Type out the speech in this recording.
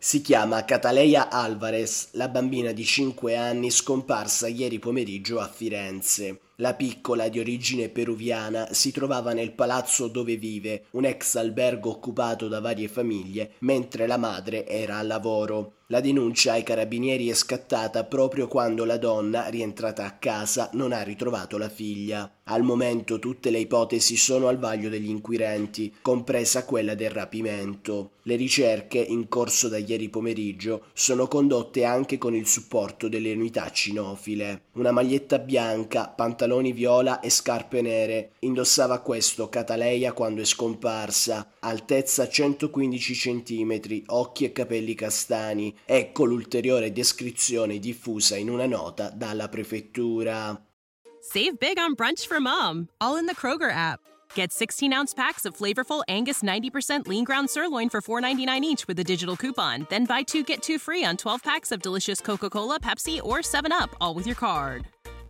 Si chiama Cataleia Alvarez, la bambina di 5 anni scomparsa ieri pomeriggio a Firenze. La piccola, di origine peruviana, si trovava nel palazzo dove vive, un ex albergo occupato da varie famiglie, mentre la madre era al lavoro. La denuncia ai carabinieri è scattata proprio quando la donna, rientrata a casa, non ha ritrovato la figlia. Al momento tutte le ipotesi sono al vaglio degli inquirenti, compresa quella del rapimento. Le ricerche, in corso da ieri pomeriggio, sono condotte anche con il supporto delle unità cinofile. Una maglietta bianca, pantaloni viola e scarpe nere. Indossava questo Cataleia quando è scomparsa. Altezza 115 cm, occhi e capelli castani. Ecco l'ulteriore descrizione diffusa in una nota dalla prefettura. Save big on brunch for mom, all in the Kroger app. Get 16 ounce packs of flavorful Angus 90% lean ground sirloin for $4.99 each with a digital coupon. Then buy two get two free on 12 packs of delicious Coca Cola, Pepsi, or 7UP, all with your card.